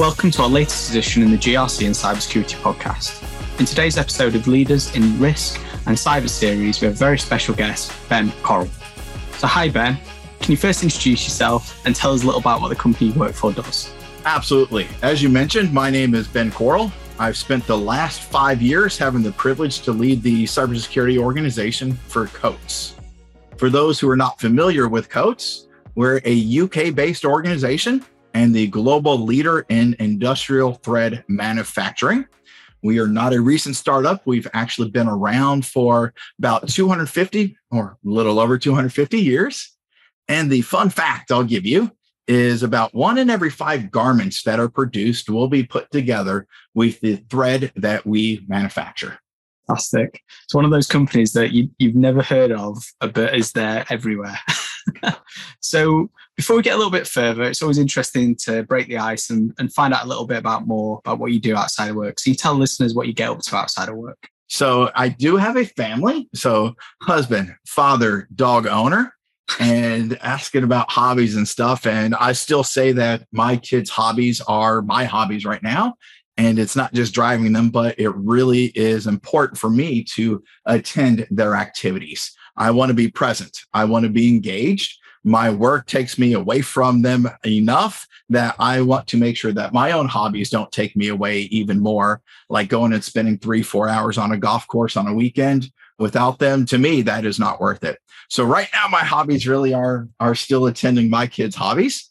Welcome to our latest edition in the GRC and Cybersecurity podcast. In today's episode of Leaders in Risk and Cyber series, we have a very special guest, Ben Corll. So, hi, Ben. Can you first introduce yourself and tell us a little about what the company you work for does? Absolutely. As you mentioned, my name is Ben Corll. I've spent the last five years having the privilege to lead the cybersecurity organization for Coats. For those who are not familiar with Coats, we're a UK based organization and the global leader in industrial thread manufacturing. We are not a recent startup. We've actually been around for about 250 or a little over 250 years. And the fun fact I'll give you is about one in every five garments that are produced will be put together with the thread that we manufacture. Fantastic. It's one of those companies that you, you've never heard of, but is there everywhere. so before we get a little bit further, it's always interesting to break the ice and, and find out a little bit about more about what you do outside of work. So you tell listeners what you get up to outside of work. So I do have a family. So husband, father, dog owner, and asking about hobbies and stuff. And I still say that my kids' hobbies are my hobbies right now. And it's not just driving them, but it really is important for me to attend their activities. I want to be present. I want to be engaged. My work takes me away from them enough that I want to make sure that my own hobbies don't take me away even more, like going and spending three, four hours on a golf course on a weekend. Without them, to me, that is not worth it. So right now, my hobbies really are are still attending my kids' hobbies,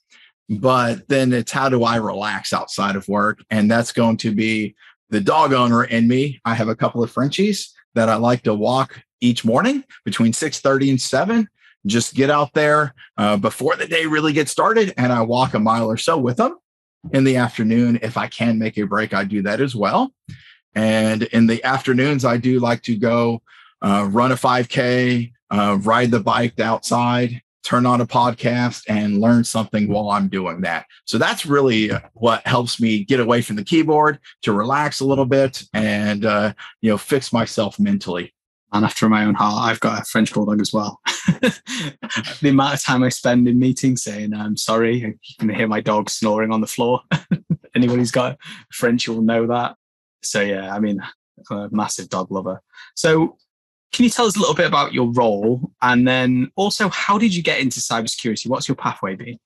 but then it's how do I relax outside of work, and that's going to be the dog owner in me. I have a couple of Frenchies that I like to walk each morning between 6.30 and 7 just get out there uh, before the day really gets started and i walk a mile or so with them. In the afternoon if i can make a break i do that as well. And in the afternoons i do like to go uh, run a 5k uh, ride the bike outside turn on a podcast and learn something while i'm doing that. So that's really what helps me get away from the keyboard to relax a little bit and uh, you know fix myself mentally and after my own heart, I've got a French bulldog as well. the amount of time I spend in meetings saying I'm sorry, you can hear my dog snoring on the floor. Anybody who's got French will know that. So yeah, I mean, I'm a massive dog lover. So can you tell us a little bit about your role, and then also how did you get into cybersecurity? What's your pathway been?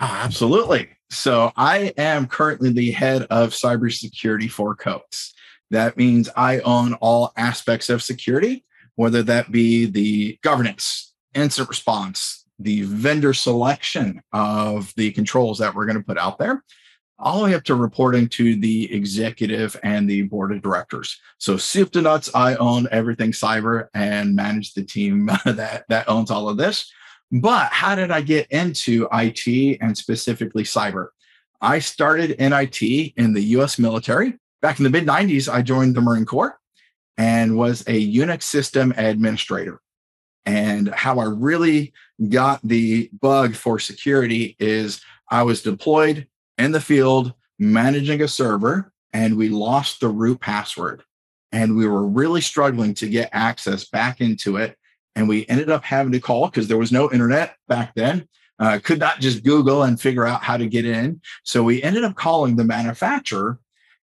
Oh, absolutely. So I am currently the head of cybersecurity for Coats. That means I own all aspects of security, whether that be the governance, incident response, the vendor selection of the controls that we're going to put out there, all the way up to reporting to the executive and the board of directors. So soup to nuts, I own everything cyber and manage the team that, that owns all of this. But how did I get into IT and specifically cyber? I started in IT in the US military back in the mid 90s, I joined the Marine Corps and was a Unix system administrator. And how I really got the bug for security is I was deployed in the field managing a server and we lost the root password. And we were really struggling to get access back into it. And we ended up having to call because there was no internet back then. Uh, could not just Google and figure out how to get in. So we ended up calling the manufacturer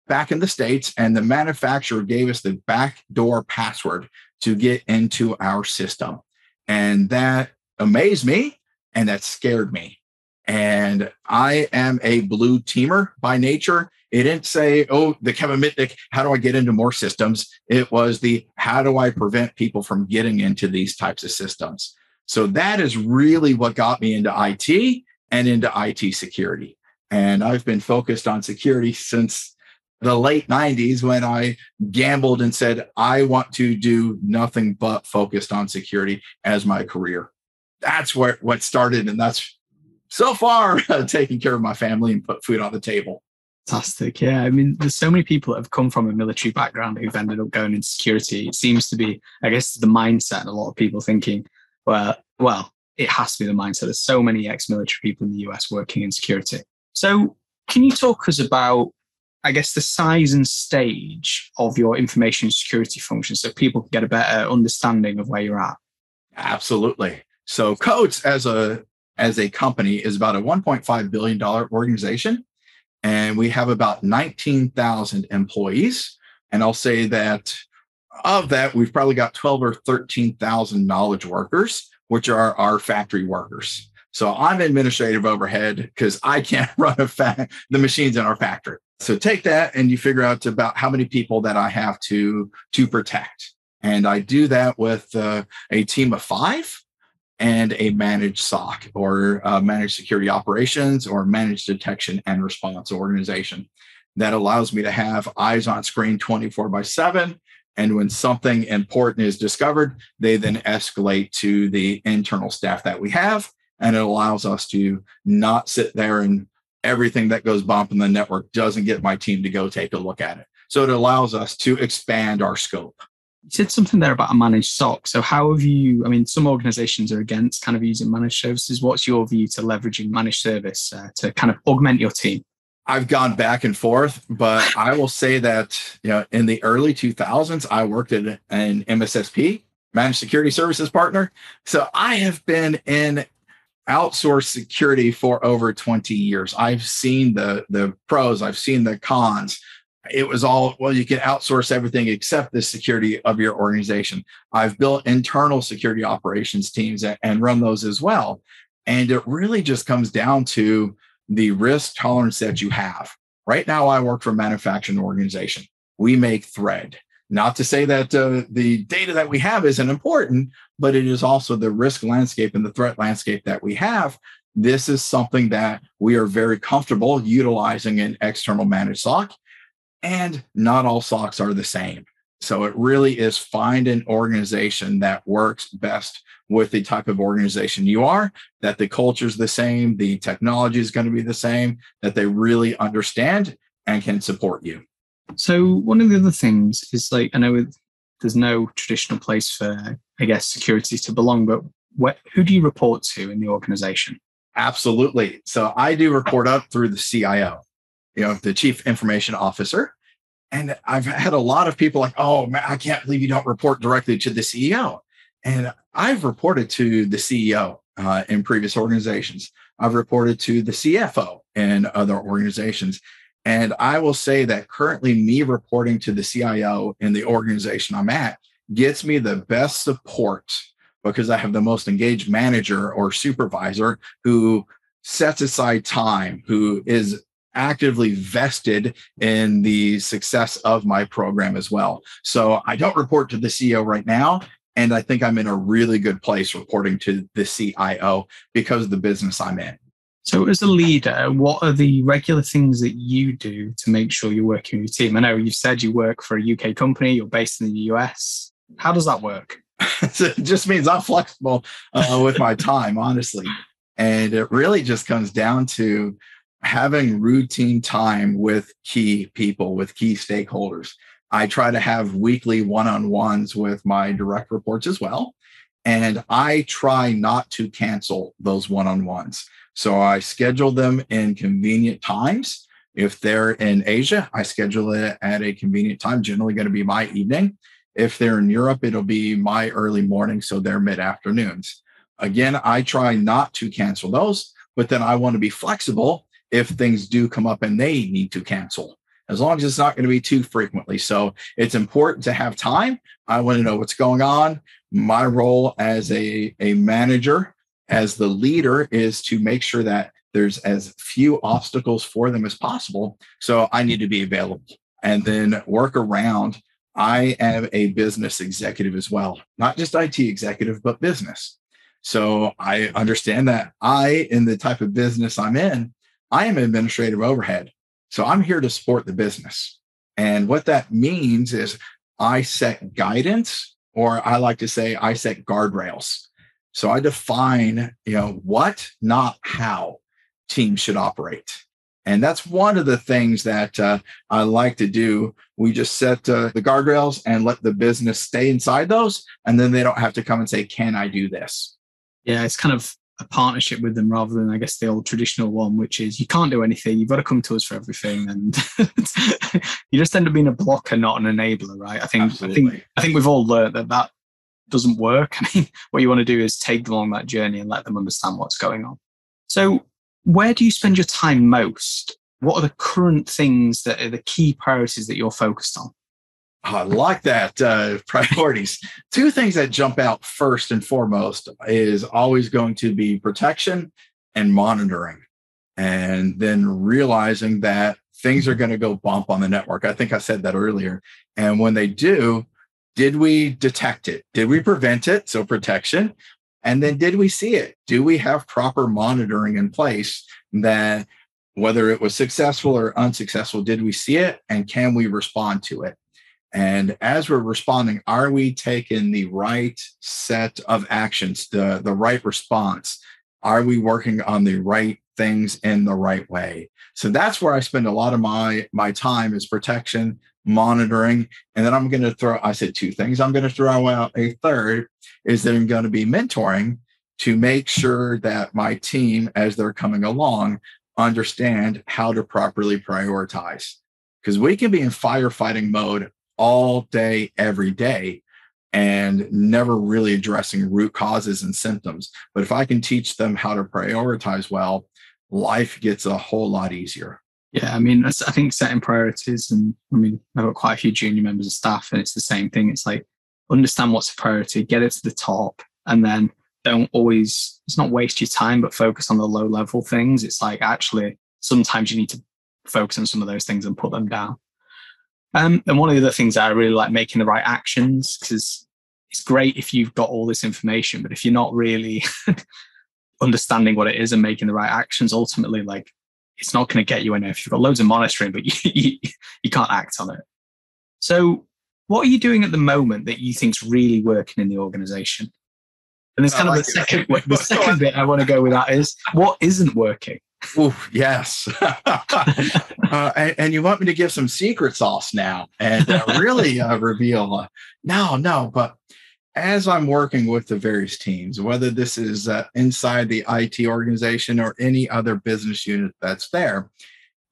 back in the States, and the manufacturer gave us the backdoor password to get into our system. And that amazed me and that scared me. And I am a blue teamer by nature. It didn't say, oh, the Kevin Mitnick, how do I get into more systems? It was the how do I prevent people from getting into these types of systems? So that is really what got me into IT and into IT security. And I've been focused on security since the late 90s when I gambled and said, I want to do nothing but focused on security as my career. That's where what started. And that's so far taking care of my family and put food on the table. Fantastic. Yeah. I mean, there's so many people that have come from a military background who've ended up going into security. It seems to be, I guess, the mindset. A lot of people thinking, well, well, it has to be the mindset. There's so many ex-military people in the US working in security. So can you talk us about I guess, the size and stage of your information security function so people can get a better understanding of where you're at? Absolutely. So Coats as a as a company is about a 1.5 billion dollar organization and we have about 19,000 employees. And I'll say that of that, we've probably got 12 or 13,000 knowledge workers, which are our factory workers. So I'm administrative overhead because I can't run fa- the machines in our factory. So take that and you figure out about how many people that I have to to protect. And I do that with uh, a team of five and a managed SOC or uh, managed security operations or managed detection and response organization. That allows me to have eyes on screen 24 by 7 and when something important is discovered they then escalate to the internal staff that we have. And it allows us to not sit there and everything that goes bump in the network doesn't get my team to go take a look at it so it allows us to expand our scope you said something there about a managed SOC. So, how have you? I mean, some organizations are against kind of using managed services. What's your view to leveraging managed service uh, to kind of augment your team? I've gone back and forth, but I will say that you know in the early 2000s, I worked at an MSSP, managed security services partner. So I have been in outsourced security for over 20 years. I've seen the the pros, I've seen the cons. It was all well you can outsource everything except the security of your organization. I've built internal security operations teams and run those as well. And it really just comes down to the risk tolerance that you have. Right now i work for a manufacturing organization. We make thread not to say that uh, the data that we have isn't important but it is also the risk landscape and the threat landscape that we have this is something that we are very comfortable utilizing in external managed SOC and not all SOCs are the same. So it really is find an organization that works best with the type of organization you are, that the culture is the same, the technology is going to be the same, that they really understand and can support you. So one of the other things is like I know there's no traditional place for I guess security to belong, but what, who do you report to in the organization? Absolutely. So I do report up through the CIO you know, the chief information officer. And I've had a lot of people like, oh, man, I can't believe you don't report directly to the CEO. And I've reported to the CEO uh, in previous organizations. I've reported to the CFO in other organizations. And I will say that currently, me reporting to the CIO in the organization I'm at gets me the best support because I have the most engaged manager or supervisor who sets aside time, who is actively vested in the success of my program as well. So I don't report to the CEO right now. And I think I'm in a really good place reporting to the CIO because of the business I'm in. So, as a leader, what are the regular things that you do to make sure you're working with your team? I know you've said you work for a UK company, you're based in the US. How does that work? it just means I'm flexible uh, with my time, honestly. And it really just comes down to having routine time with key people, with key stakeholders. I try to have weekly one on ones with my direct reports as well. And I try not to cancel those one on ones. So I schedule them in convenient times. If they're in Asia, I schedule it at a convenient time, generally going to be my evening. If they're in Europe, it'll be my early morning. So they're mid afternoons. Again, I try not to cancel those, but then I want to be flexible if things do come up and they need to cancel, as long as it's not going to be too frequently. So it's important to have time. I want to know what's going on. My role as a, a manager, as the leader, is to make sure that there's as few obstacles for them as possible. So I need to be available and then work around. I am a business executive as well, not just IT executive, but business. So I understand that I, in the type of business I'm in, I am administrative overhead. So I'm here to support the business. And what that means is I set guidance, or I like to say I set guardrails. So I define, you know, what, not how teams should operate. And that's one of the things that uh, I like to do. We just set uh, the guardrails and let the business stay inside those. And then they don't have to come and say, Can I do this? Yeah, it's kind of a partnership with them rather than I guess the old traditional one, which is you can't do anything, you've got to come to us for everything, and you just end up being a blocker, not an enabler, right? I think Absolutely. I think I think we've all learned that that doesn't work. I mean, what you want to do is take them along that journey and let them understand what's going on. So, where do you spend your time most? what are the current things that are the key priorities that you're focused on? I like that uh, priorities. Two things that jump out first and foremost is always going to be protection and monitoring, and then realizing that things are going to go bump on the network. I think I said that earlier. And when they do, did we detect it? Did we prevent it? So protection. And then did we see it? Do we have proper monitoring in place that whether it was successful or unsuccessful, did we see it? And can we respond to it? And as we're responding, are we taking the right set of actions, the, the right response? Are we working on the right things in the right way? So that's where I spend a lot of my my time is protection, monitoring, and then I'm going to throw. I said two things. I'm going to throw out a third is that I'm going to be mentoring to make sure that my team, as they're coming along, understand how to properly prioritize. Because we can be in firefighting mode all day, every day, and never really addressing root causes and symptoms. But if I can teach them how to prioritize well, life gets a whole lot easier. Yeah, I mean, I think setting priorities, and I mean, I've got quite a few junior members of staff, and it's the same thing. It's like understand what's a priority, get it to the top, and then don't always. It's not waste your time, but focus on the low level things. It's like actually sometimes you need to focus on some of those things and put them down. Um, and one of the other things I really like making the right actions because it's great if you've got all this information, but if you're not really understanding what it is and making the right actions, ultimately, like it's not going to get you anywhere. If you've got loads of monitoring, but you, you, you can't act on it. So, what are you doing at the moment that you think's really working in the organization? And there's kind of the second, the second bit I want to go with that is what isn't working. Oh yes. uh, and, and, you want me to give some secret sauce now and uh, really uh, reveal? Uh, no, no. But as I'm working with the various teams, whether this is uh, inside the IT organization or any other business unit that's there,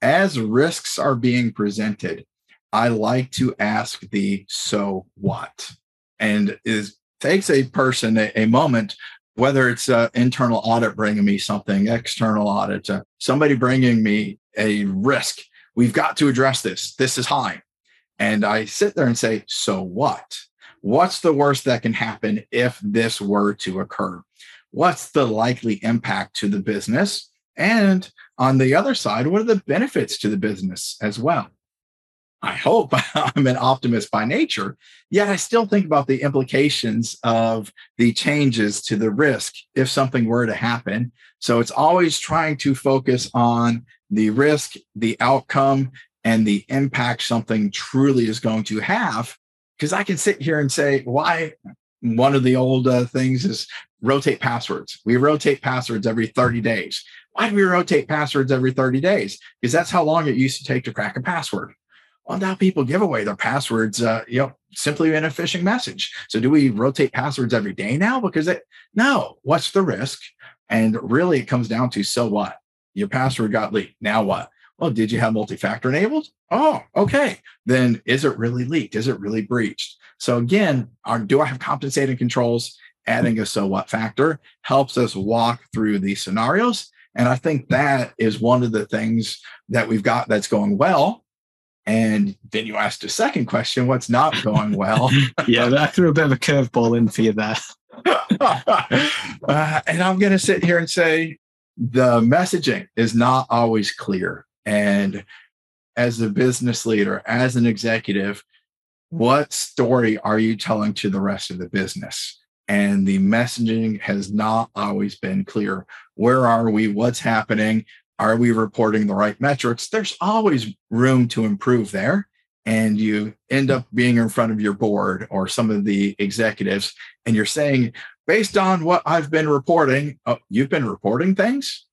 as risks are being presented, I like to ask the so what, and is takes a person a, a moment whether it's an internal audit bringing me something, external audit, uh, somebody bringing me a risk. We've got to address this. This is high. And I sit there and say, so what? What's the worst that can happen if this were to occur? What's the likely impact to the business? And on the other side, what are the benefits to the business as well? I hope I'm an optimist by nature, yet I still think about the implications of the changes to the risk if something were to happen. So it's always trying to focus on the risk, the outcome, and the impact something truly is going to have. Because I can sit here and say, why? One of the old uh, things is rotate passwords. We rotate passwords every 30 days. Why do we rotate passwords every 30 days? Because that's how long it used to take to crack a password well, now people give away their passwords, uh, you know, simply in a phishing message. So do we rotate passwords every day now? Because it, no, what's the risk? And really it comes down to, so what? Your password got leaked. Now what? Well, did you have multi-factor enabled? Oh, okay. Then is it really leaked? Is it really breached? So again, are, do I have compensating controls? Adding a so what factor helps us walk through these scenarios. And I think that is one of the things that we've got that's going well and then you asked a second question what's not going well? yeah, I threw a bit of a curveball in for you there. uh, and I'm going to sit here and say the messaging is not always clear. And as a business leader, as an executive, what story are you telling to the rest of the business? And the messaging has not always been clear. Where are we? What's happening? Are we reporting the right metrics? There's always room to improve there. And you end up being in front of your board or some of the executives, and you're saying, based on what I've been reporting, oh, you've been reporting things.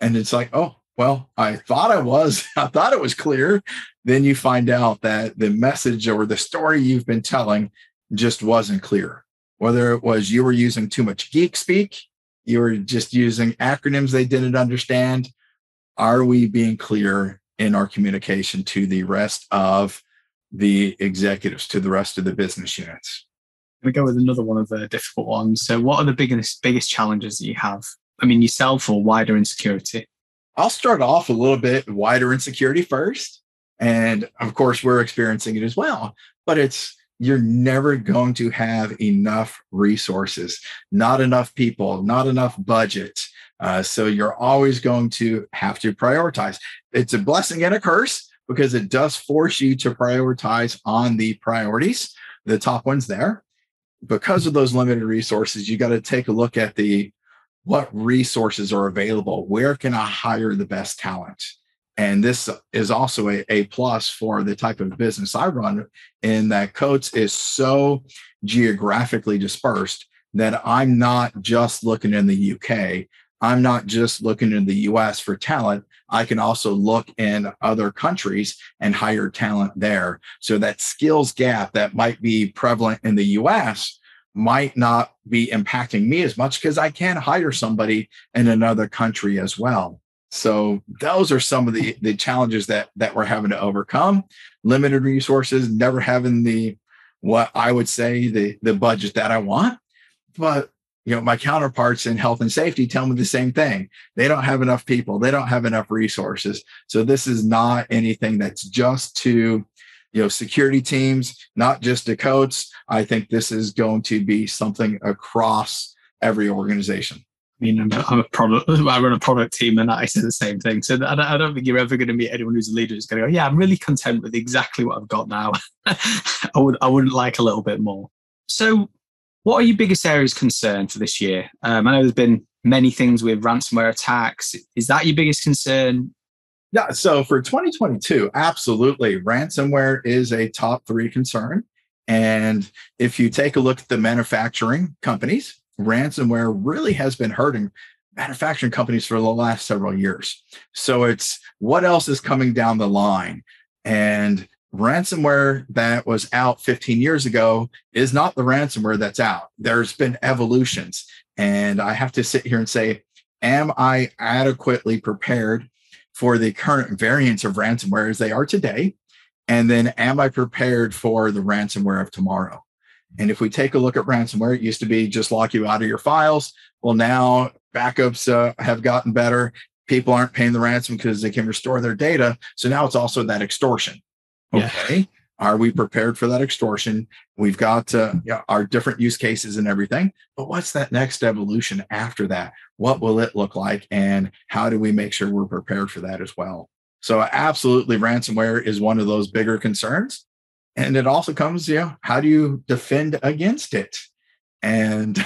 And it's like, oh, well, I thought I was, I thought it was clear. Then you find out that the message or the story you've been telling just wasn't clear. Whether it was you were using too much geek speak, you were just using acronyms they didn't understand, are we being clear in our communication to the rest of the executives, to the rest of the business units? We go with another one of the difficult ones. So, what are the biggest biggest challenges that you have? I mean, yourself or wider insecurity? I'll start off a little bit wider in security first. And of course, we're experiencing it as well. But it's you're never going to have enough resources, not enough people, not enough budget. Uh, so you're always going to have to prioritize. It's a blessing and a curse because it does force you to prioritize on the priorities, the top ones there. Because of those limited resources, you got to take a look at the what resources are available. Where can I hire the best talent? And this is also a, a plus for the type of business I run, in that Coats is so geographically dispersed that I'm not just looking in the UK. I'm not just looking in the US for talent. I can also look in other countries and hire talent there. So that skills gap that might be prevalent in the US might not be impacting me as much because I can hire somebody in another country as well. So those are some of the the challenges that that we're having to overcome. Limited resources, never having the what I would say the the budget that I want. But you know, my counterparts in health and safety tell me the same thing. They don't have enough people, they don't have enough resources. So this is not anything that's just to you know security teams, not just to Coats. I think this is going to be something across every organization. I mean, I'm a, I'm a product. I run a product team, and I say the same thing. So I don't, I don't think you're ever going to meet anyone who's a leader who's going to go, "Yeah, I'm really content with exactly what I've got now. I would, I wouldn't like a little bit more." So, what are your biggest areas of concern for this year? Um, I know there's been many things with ransomware attacks. Is that your biggest concern? Yeah. So for 2022, absolutely, ransomware is a top three concern. And if you take a look at the manufacturing companies, ransomware really has been hurting manufacturing companies for the last several years. So it's what else is coming down the line? And ransomware that was out 15 years ago is not the ransomware that's out. There's been evolutions. And I have to sit here and say, am I adequately prepared for the current variants of ransomware as they are today? And then am I prepared for the ransomware of tomorrow? And if we take a look at ransomware, it used to be just lock you out of your files. Well, now backups uh, have gotten better. People aren't paying the ransom because they can restore their data. So now it's also that extortion. Okay. Yeah. Are we prepared for that extortion? We've got uh, yeah, our different use cases and everything. But what's that next evolution after that? What will it look like? And how do we make sure we're prepared for that as well? So, absolutely, ransomware is one of those bigger concerns and it also comes you know how do you defend against it and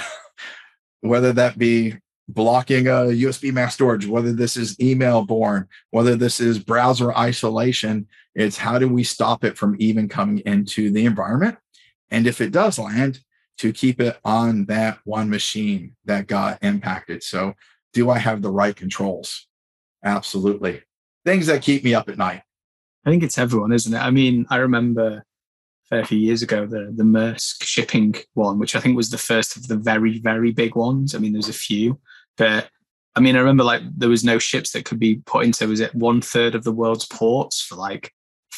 whether that be blocking a usb mass storage whether this is email borne whether this is browser isolation it's how do we stop it from even coming into the environment? And if it does land to keep it on that one machine that got impacted. So do i have the right controls? Absolutely. Things that keep me up at night. I think it's everyone, isn't it? I mean, I remember fair few years ago, the the Maersk shipping one, which I think was the first of the very very big ones. I mean, there's a few, but I mean, I remember like there was no ships that could be put into was it one third of the world's ports for like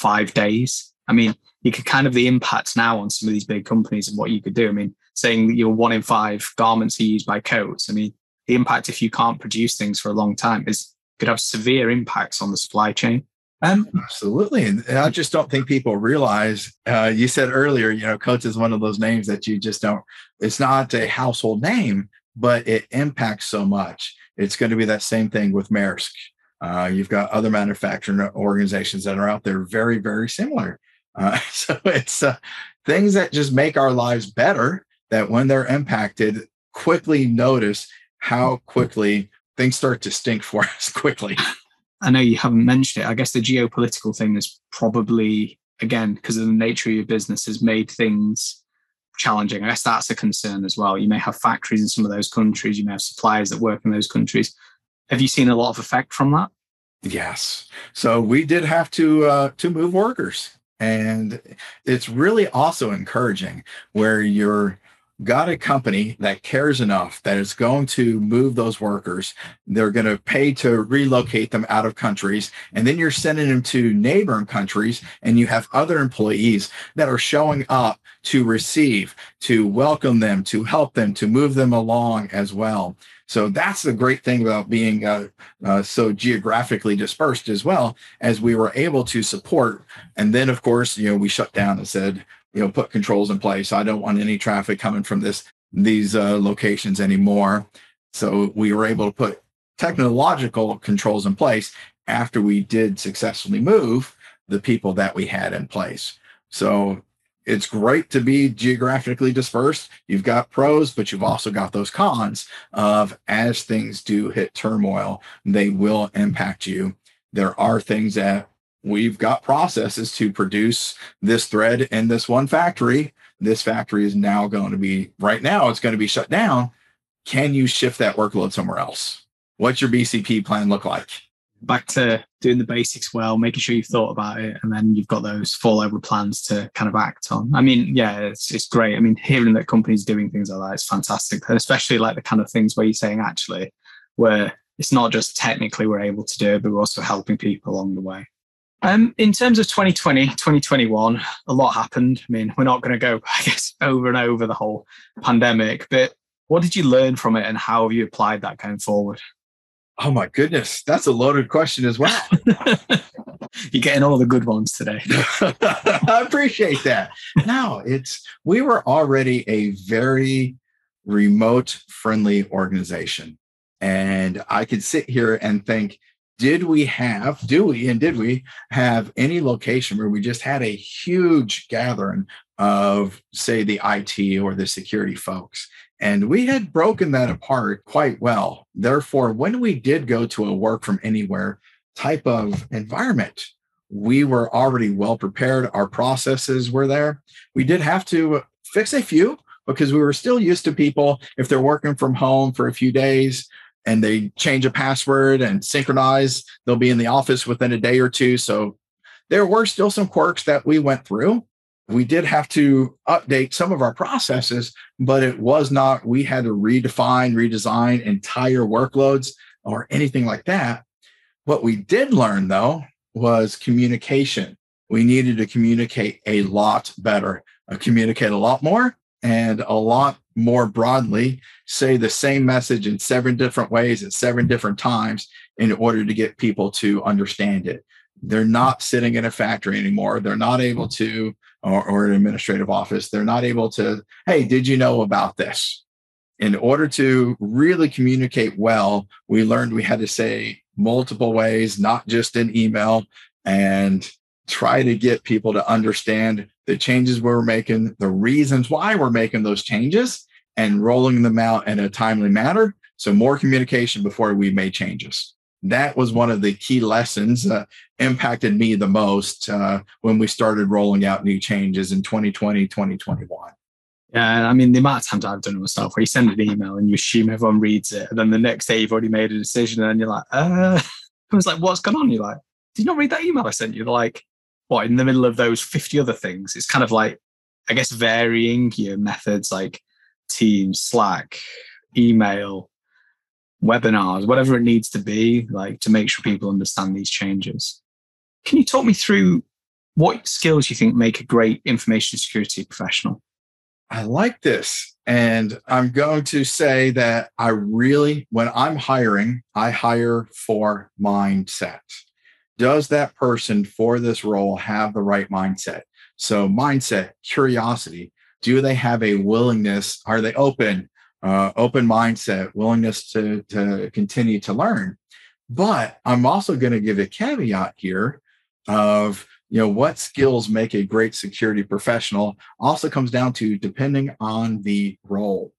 five days. I mean, you could kind of the impact now on some of these big companies and what you could do. I mean, saying you're one in five garments are used by Coats. I mean, the impact if you can't produce things for a long time is could have severe impacts on the supply chain. Um, absolutely. And I just don't think people realize, uh, you said earlier, you know, Coats is one of those names that you just don't, it's not a household name, but it impacts so much. It's going to be that same thing with Maersk. Uh, you've got other manufacturing organizations that are out there very, very similar. Uh, so it's uh, things that just make our lives better that when they're impacted, quickly notice how quickly things start to stink for us quickly. I know you haven't mentioned it. I guess the geopolitical thing is probably, again, because of the nature of your business, has made things challenging. I guess that's a concern as well. You may have factories in some of those countries, you may have suppliers that work in those countries. Have you seen a lot of effect from that? Yes. So we did have to uh, to move workers, and it's really also encouraging where you're got a company that cares enough that is going to move those workers. They're going to pay to relocate them out of countries. And then you're sending them to neighboring countries and you have other employees that are showing up to receive, to welcome them, to help them, to move them along as well. So that's the great thing about being uh, uh, so geographically dispersed as well as we were able to support. And then, of course, you know, we shut down and said, you know, put controls in place. I don't want any traffic coming from this these uh, locations anymore. So we were able to put technological controls in place after we did successfully move the people that we had in place. So it's great to be geographically dispersed. You've got pros, but you've also got those cons of as things do hit turmoil, they will impact you. There are things that we've got processes to produce this thread in this one factory. This factory is now going to be, right now, it's going to be shut down. Can you shift that workload somewhere else? What's your BCP plan look like? back to doing the basics well, making sure you've thought about it, and then you've got those over plans to kind of act on. I mean, yeah, it's it's great. I mean, hearing that companies are doing things like that is fantastic, and especially like the kind of things where you're saying actually, where it's not just technically we're able to do it, but we're also helping people along the way. Um, in terms of 2020, 2021, a lot happened. I mean, we're not going to go, I guess, over and over the whole pandemic, but what did you learn from it and how have you applied that going forward? Oh my goodness, that's a loaded question as well. You're getting all the good ones today. I appreciate that. No, it's we were already a very remote friendly organization. And I could sit here and think, did we have, do we, and did we have any location where we just had a huge gathering of, say, the IT or the security folks? And we had broken that apart quite well. Therefore, when we did go to a work from anywhere type of environment, we were already well prepared. Our processes were there. We did have to fix a few because we were still used to people, if they're working from home for a few days and they change a password and synchronize, they'll be in the office within a day or two. So there were still some quirks that we went through we did have to update some of our processes, but it was not, we had to redefine, redesign entire workloads or anything like that. What we did learn though was communication. We needed to communicate a lot better, uh, communicate a lot more and a lot more broadly, say the same message in seven different ways at seven different times in order to get people to understand it. They're not sitting in a factory anymore. They're not able to or, or an administrative office, they're not able to, hey, did you know about this? In order to really communicate well, we learned we had to say multiple ways, not just in email, and try to get people to understand the changes we we're making, the reasons why we're making those changes, and rolling them out in a timely manner. So, more communication before we made changes. That was one of the key lessons uh, impacted me the most uh, when we started rolling out new changes in 2020 2021 yeah i mean the amount of times i've done it myself where you send an email and you assume everyone reads it and then the next day you've already made a decision and you're like uh i was like what's going on? You're like did you not read that email i sent you? They're like what in the middle of those 50 other things it's kind of like i guess varying your methods like teams slack email webinars, whatever it needs to be, like to make sure people understand these changes. Can you talk me through what skills you think make a great information security professional? I like this. And I'm going to say that I really, when I'm hiring, I hire for mindset. Does that person for this role have the right mindset? So, mindset, curiosity. Do they have a willingness? Are they open? uh, open mindset, willingness to, to continue to learn. But I'm also going to give a caveat here of, you know, what skills make a great security professional also comes down to depending on the role.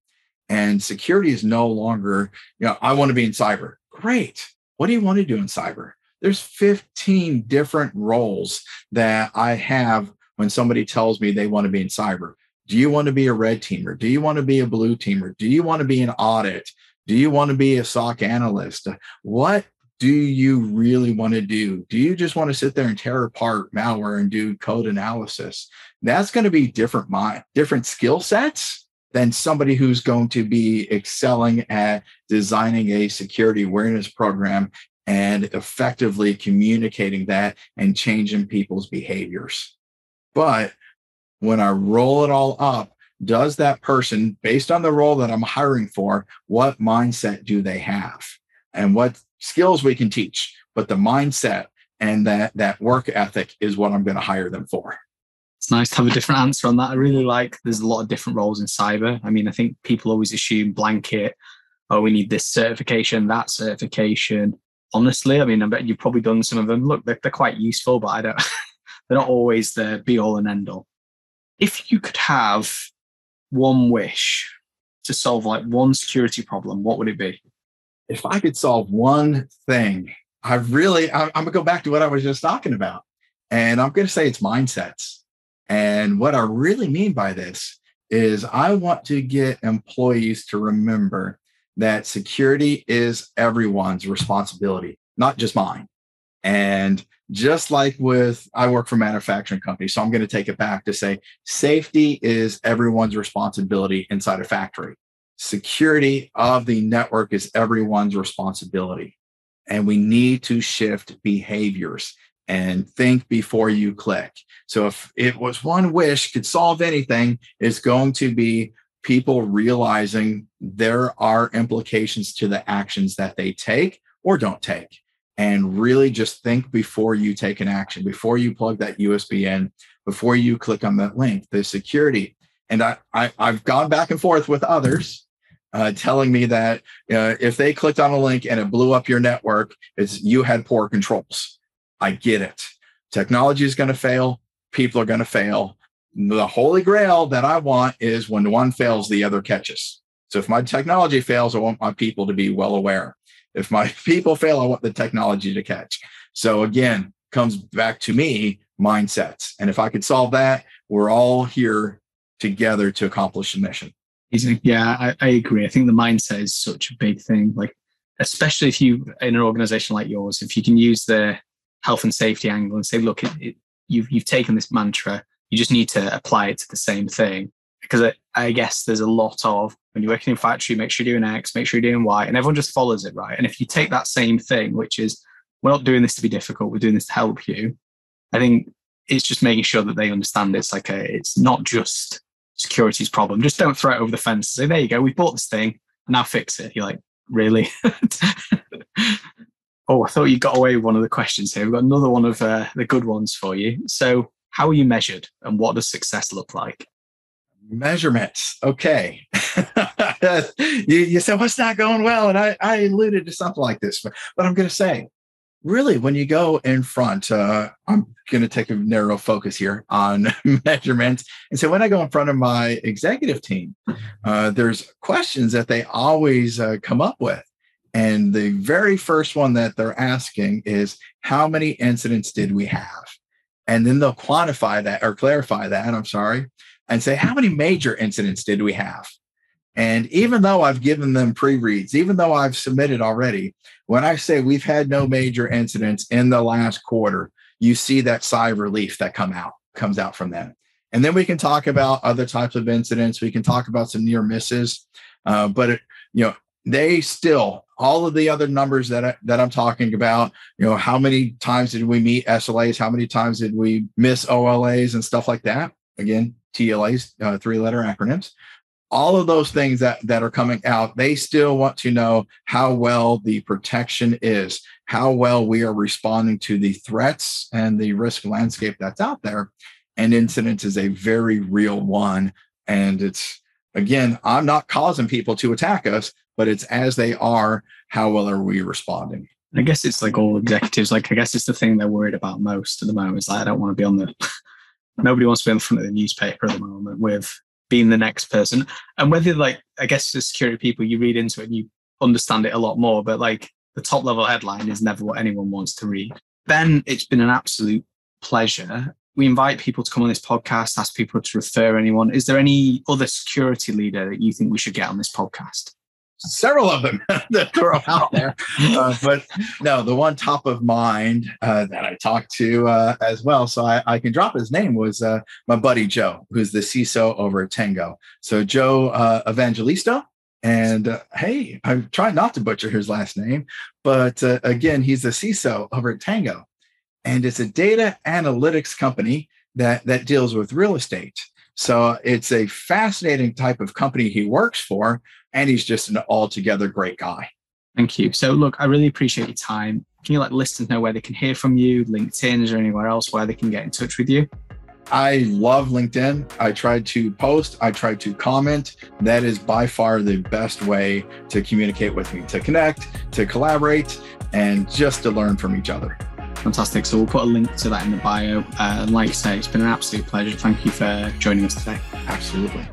And security is no longer, you know, I want to be in cyber. Great. What do you want to do in cyber? There's 15 different roles that I have when somebody tells me they want to be in cyber. Do you want to be a red teamer? Do you want to be a blue teamer? Do you want to be an audit? Do you want to be a SOC analyst? What do you really want to do? Do you just want to sit there and tear apart malware and do code analysis? That's going to be different mind, different skill sets than somebody who's going to be excelling at designing a security awareness program and effectively communicating that and changing people's behaviors. But when I roll it all up, does that person, based on the role that I'm hiring for, what mindset do they have? And what skills we can teach, but the mindset and that that work ethic is what I'm going to hire them for. It's nice to have a different answer on that. I really like there's a lot of different roles in cyber. I mean, I think people always assume blanket, oh, we need this certification, that certification. Honestly, I mean, I bet you've probably done some of them. Look, they're, they're quite useful, but I don't they're not always the be all and end all. If you could have one wish to solve like one security problem, what would it be? If I could solve one thing, I really, I, I'm going to go back to what I was just talking about. And I'm to say it's mindsets. And what I really mean by this is I want to get employees to remember that security is everyone's responsibility, not just mine. And just like with, I work for manufacturing companies, so I'm going to take it back to say safety is everyone's responsibility inside a factory. Security of the network is everyone's responsibility. And we need to shift behaviors and think before you click. So if it was one wish could solve anything, it's going to be people realizing there are implications to the actions that they take or don't take. And really just think before you take an action, before you plug that USB in, before you click on that link, the security. And I, I have gone back and forth with others uh, telling me that uh, if they clicked on a link and it blew up your network, it's you had poor controls. I get it. Technology is going to fail. People are going to fail. The holy grail that I want is when one fails, the other catches. So if my technology fails, I want my people to be well aware. If my people fail, I want the technology to catch. So again, comes back to me mindsets. And if I could solve that, we're all here together to accomplish the mission. Yeah, I, I agree. I think the mindset is such a big thing. Like, especially if you in an organization like yours, if you can use the health and safety angle and say, look, it, it, you've you've taken this mantra, you just need to apply it to the same thing. Because I, I guess there's a lot of when you're working in factory, make sure you're doing X, make sure you're doing Y, and everyone just follows it, right? And if you take that same thing, which is we're not doing this to be difficult, we're doing this to help you. I think it's just making sure that they understand it's like a, it's not just security's problem. Just don't throw it over the fence. Say, there you go, we bought this thing, now fix it. You're like, really? Oh, I thought you got away with one of the questions here. We've got another one of uh, the good ones for you. So, how are you measured and what does success look like? Measurements. Okay. you, you said, what's not going well? And I, I alluded to something like this, but, but I'm going to say, really, when you go in front, uh, I'm going to take a narrow focus here on measurements. And so when I go in front of my executive team, uh, there's questions that they always uh, come up with. And the very first one that they're asking is, how many incidents did we have? And then they'll quantify that or clarify that, I'm sorry, and say, how many major incidents did we have? And even though I've given them pre reads, even though I've submitted already, when I say we've had no major incidents in the last quarter, you see that sigh of relief that come out comes out from them. And then we can talk about other types of incidents. We can talk about some near misses, uh, but it, you know they still all of the other numbers that I, that I'm talking about, you know, how many times did we meet SLAs? How many times did we miss OLAs and stuff like that? Again, TLAs, uh, three letter acronyms. All of those things that that are coming out, they still want to know how well the protection is, how well we are responding to the threats and the risk landscape that's out there. And incidents is a very real one. And it's again, I'm not causing people to attack us but it's as they are, how well are we responding? I guess it's like all executives, like I guess it's the thing they're worried about most at the moment. Is like I don't want to be on the nobody wants to be the front of the newspaper at the moment with being the next person. And whether like I guess the security people you read into it and you understand it a lot more, but like the top level headline is never what anyone wants to read. Ben, it's been an absolute pleasure. We invite people to come on this podcast, ask people to refer anyone. Is there any other security leader that you think we should get on this podcast? several of them that are out there. Uh, but no, the one top of mind uh, that I talked to uh, as well, so I, I, can drop his name, was uh, my buddy Joe, who's the CISO over at Tango. So Joe uh, Evangelisto. And uh, hey, I'm trying not to butcher his last name, but again, he's the CISO over at Tango. And it's a data analytics company that, that deals with real estate. So it's a fascinating type of company he works for, and he's just an altogether great guy. Thank you. So look, I really appreciate your time. Can you let listeners know where they can hear from you, LinkedIn, is there anywhere else where they can get in touch with you? I love LinkedIn. I try to post, I try to comment. That is by far the best way to communicate with me, to connect, to collaborate, and just to learn from each other. Fantastic. So we'll put a link to that in the bio. Uh, and like I say, it's been an absolute pleasure. Thank you for joining us today. Absolutely.